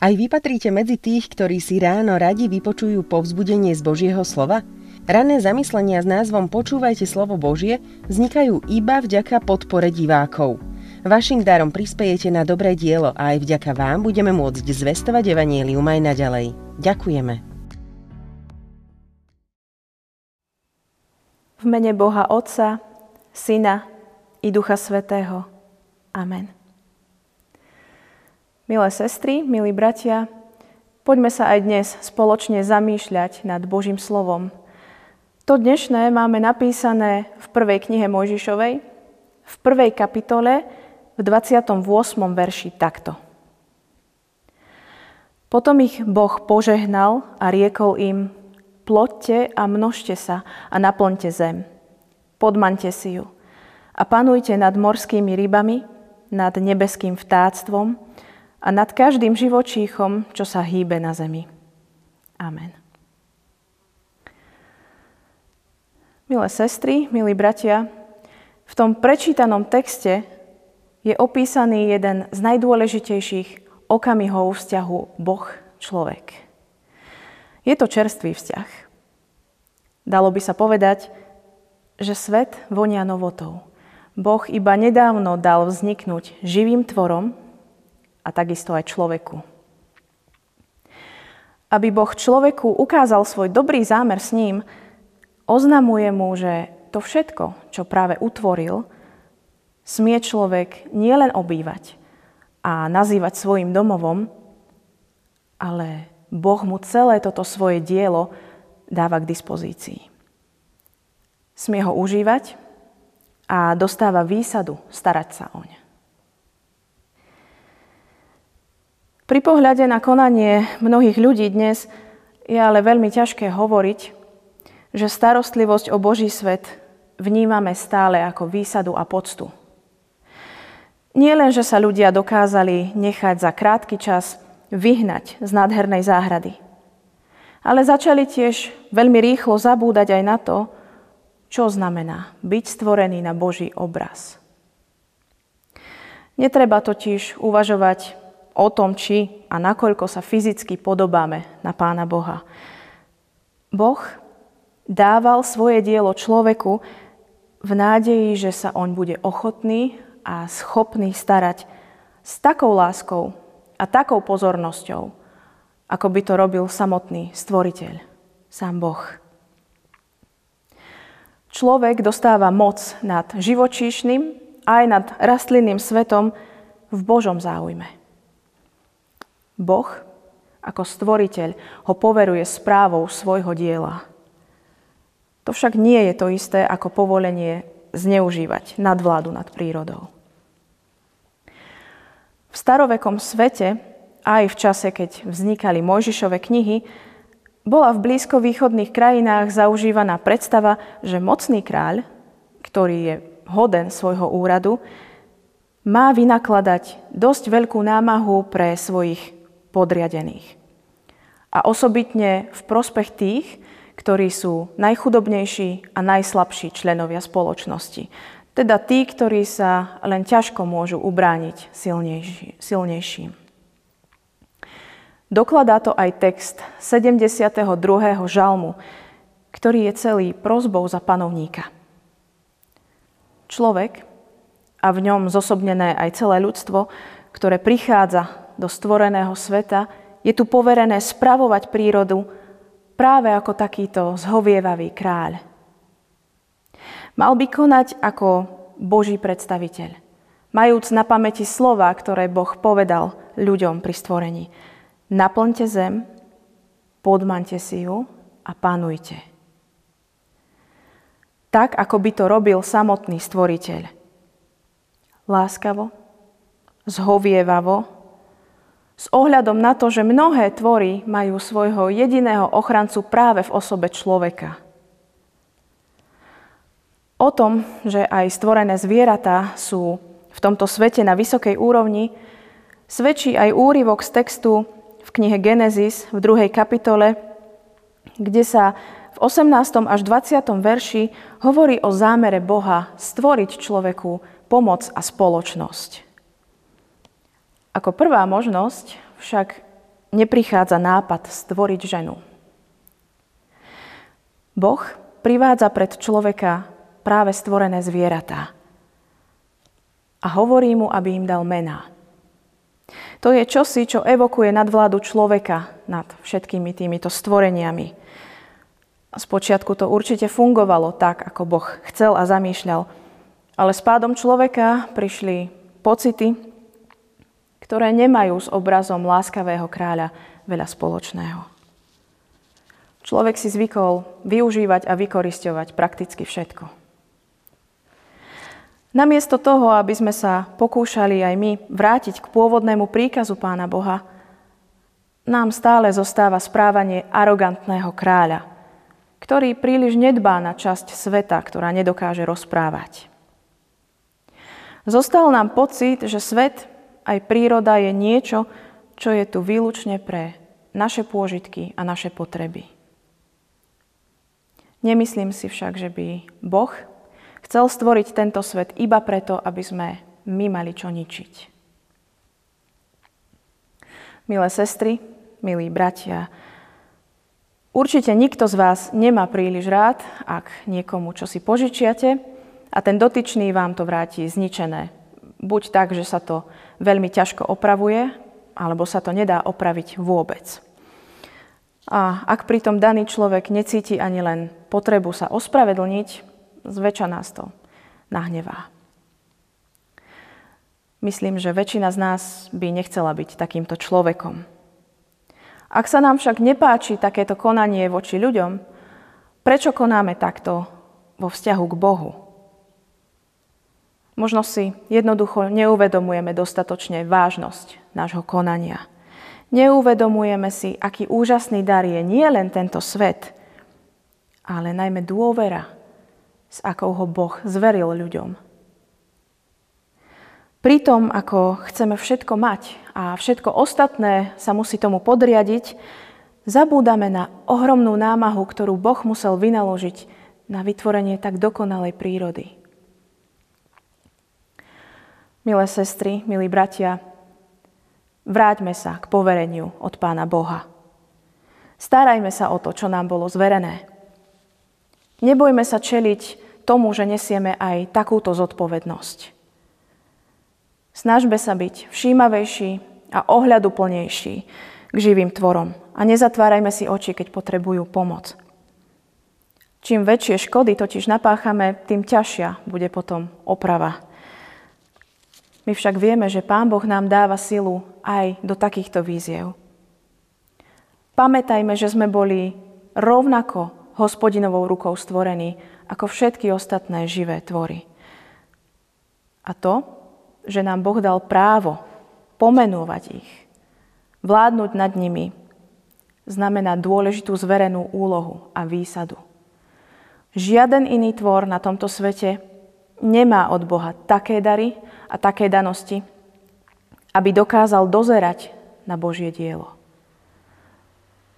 Aj vy patríte medzi tých, ktorí si ráno radi vypočujú povzbudenie z Božieho slova? Rané zamyslenia s názvom Počúvajte slovo Božie vznikajú iba vďaka podpore divákov. Vašim darom prispejete na dobré dielo a aj vďaka vám budeme môcť zvestovať Evangelium aj naďalej. Ďakujeme. V mene Boha Otca, Syna i Ducha Svetého. Amen. Milé sestry, milí bratia, poďme sa aj dnes spoločne zamýšľať nad Božím slovom. To dnešné máme napísané v prvej knihe Mojžišovej, v prvej kapitole, v 28. verši takto. Potom ich Boh požehnal a riekol im, ploďte a množte sa a naplňte zem. Podmante si ju a panujte nad morskými rybami, nad nebeským vtáctvom, a nad každým živočíchom, čo sa hýbe na zemi. Amen. Milé sestry, milí bratia, v tom prečítanom texte je opísaný jeden z najdôležitejších okamihov vzťahu Boh-človek. Je to čerstvý vzťah. Dalo by sa povedať, že svet vonia novotou. Boh iba nedávno dal vzniknúť živým tvorom, a takisto aj človeku. Aby Boh človeku ukázal svoj dobrý zámer s ním, oznamuje mu, že to všetko, čo práve utvoril, smie človek nielen obývať a nazývať svojim domovom, ale Boh mu celé toto svoje dielo dáva k dispozícii. Smie ho užívať a dostáva výsadu starať sa oň. Pri pohľade na konanie mnohých ľudí dnes je ale veľmi ťažké hovoriť, že starostlivosť o Boží svet vnímame stále ako výsadu a poctu. Nie len, že sa ľudia dokázali nechať za krátky čas vyhnať z nádhernej záhrady, ale začali tiež veľmi rýchlo zabúdať aj na to, čo znamená byť stvorený na Boží obraz. Netreba totiž uvažovať o tom, či a nakoľko sa fyzicky podobáme na Pána Boha. Boh dával svoje dielo človeku v nádeji, že sa on bude ochotný a schopný starať s takou láskou a takou pozornosťou, ako by to robil samotný stvoriteľ, sám Boh. Človek dostáva moc nad živočíšnym aj nad rastlinným svetom v Božom záujme. Boh ako stvoriteľ ho poveruje správou svojho diela. To však nie je to isté ako povolenie zneužívať nadvládu nad prírodou. V starovekom svete, aj v čase, keď vznikali Mojžišove knihy, bola v blízkovýchodných krajinách zaužívaná predstava, že mocný kráľ, ktorý je hoden svojho úradu, má vynakladať dosť veľkú námahu pre svojich podriadených. A osobitne v prospech tých, ktorí sú najchudobnejší a najslabší členovia spoločnosti. Teda tí, ktorí sa len ťažko môžu ubrániť silnejší, silnejším. Dokladá to aj text 72. žalmu, ktorý je celý prozbou za panovníka. Človek, a v ňom zosobnené aj celé ľudstvo, ktoré prichádza do stvoreného sveta, je tu poverené spravovať prírodu práve ako takýto zhovievavý kráľ. Mal by konať ako Boží predstaviteľ, majúc na pamäti slova, ktoré Boh povedal ľuďom pri stvorení. Naplňte zem, podmante si ju a panujte. Tak, ako by to robil samotný stvoriteľ. Láskavo, zhovievavo, s ohľadom na to, že mnohé tvory majú svojho jediného ochrancu práve v osobe človeka. O tom, že aj stvorené zvieratá sú v tomto svete na vysokej úrovni, svedčí aj úryvok z textu v knihe Genesis v druhej kapitole, kde sa v 18. až 20. verši hovorí o zámere Boha stvoriť človeku pomoc a spoločnosť. Ako prvá možnosť však neprichádza nápad stvoriť ženu. Boh privádza pred človeka práve stvorené zvieratá a hovorí mu, aby im dal mená. To je čosi, čo evokuje nadvládu človeka nad všetkými týmito stvoreniami. Spočiatku to určite fungovalo tak, ako Boh chcel a zamýšľal, ale s pádom človeka prišli pocity, ktoré nemajú s obrazom láskavého kráľa veľa spoločného. Človek si zvykol využívať a vykoristovať prakticky všetko. Namiesto toho, aby sme sa pokúšali aj my vrátiť k pôvodnému príkazu Pána Boha, nám stále zostáva správanie arogantného kráľa, ktorý príliš nedbá na časť sveta, ktorá nedokáže rozprávať. Zostal nám pocit, že svet aj príroda je niečo, čo je tu výlučne pre naše pôžitky a naše potreby. Nemyslím si však, že by Boh Chcel stvoriť tento svet iba preto, aby sme my mali čo ničiť. Milé sestry, milí bratia, určite nikto z vás nemá príliš rád, ak niekomu čo si požičiate a ten dotyčný vám to vráti zničené. Buď tak, že sa to veľmi ťažko opravuje, alebo sa to nedá opraviť vôbec. A ak pritom daný človek necíti ani len potrebu sa ospravedlniť, zväčša nás to nahnevá. Myslím, že väčšina z nás by nechcela byť takýmto človekom. Ak sa nám však nepáči takéto konanie voči ľuďom, prečo konáme takto vo vzťahu k Bohu? Možno si jednoducho neuvedomujeme dostatočne vážnosť nášho konania. Neuvedomujeme si, aký úžasný dar je nie len tento svet, ale najmä dôvera s akou ho Boh zveril ľuďom. Pritom, ako chceme všetko mať a všetko ostatné sa musí tomu podriadiť, zabúdame na ohromnú námahu, ktorú Boh musel vynaložiť na vytvorenie tak dokonalej prírody. Milé sestry, milí bratia, vráťme sa k povereniu od Pána Boha. Starajme sa o to, čo nám bolo zverené. Nebojme sa čeliť tomu, že nesieme aj takúto zodpovednosť. Snažme sa byť všímavejší a ohľaduplnejší k živým tvorom a nezatvárajme si oči, keď potrebujú pomoc. Čím väčšie škody totiž napáchame, tým ťažšia bude potom oprava. My však vieme, že Pán Boh nám dáva silu aj do takýchto víziev. Pamätajme, že sme boli rovnako hospodinovou rukou stvorení ako všetky ostatné živé tvory. A to, že nám Boh dal právo pomenovať ich, vládnuť nad nimi, znamená dôležitú zverenú úlohu a výsadu. Žiaden iný tvor na tomto svete nemá od Boha také dary a také danosti, aby dokázal dozerať na Božie dielo.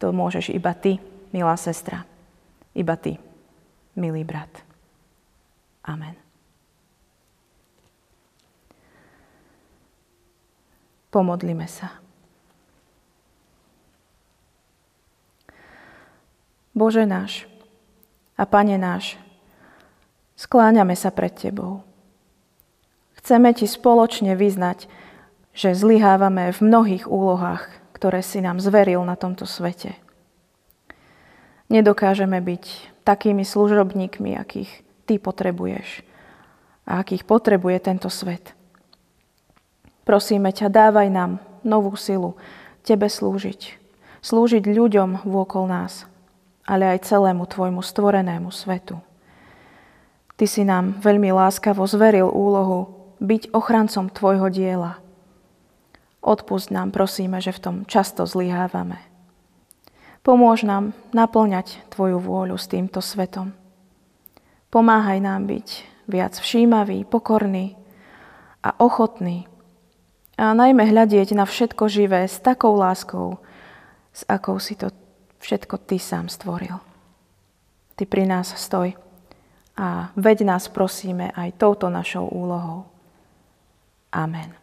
To môžeš iba ty, milá sestra. Iba ty, milý brat. Amen. Pomodlime sa. Bože náš a Pane náš, skláňame sa pred Tebou. Chceme Ti spoločne vyznať, že zlyhávame v mnohých úlohách, ktoré si nám zveril na tomto svete. Nedokážeme byť takými služobníkmi, akých ty potrebuješ a akých potrebuje tento svet. Prosíme ťa, dávaj nám novú silu Tebe slúžiť. Slúžiť ľuďom vôkol nás, ale aj celému Tvojmu stvorenému svetu. Ty si nám veľmi láskavo zveril úlohu byť ochrancom Tvojho diela. Odpust nám, prosíme, že v tom často zlyhávame. Pomôž nám naplňať Tvoju vôľu s týmto svetom. Pomáhaj nám byť viac všímavý, pokorný a ochotný. A najmä hľadieť na všetko živé s takou láskou, s akou si to všetko Ty sám stvoril. Ty pri nás stoj a veď nás prosíme aj touto našou úlohou. Amen.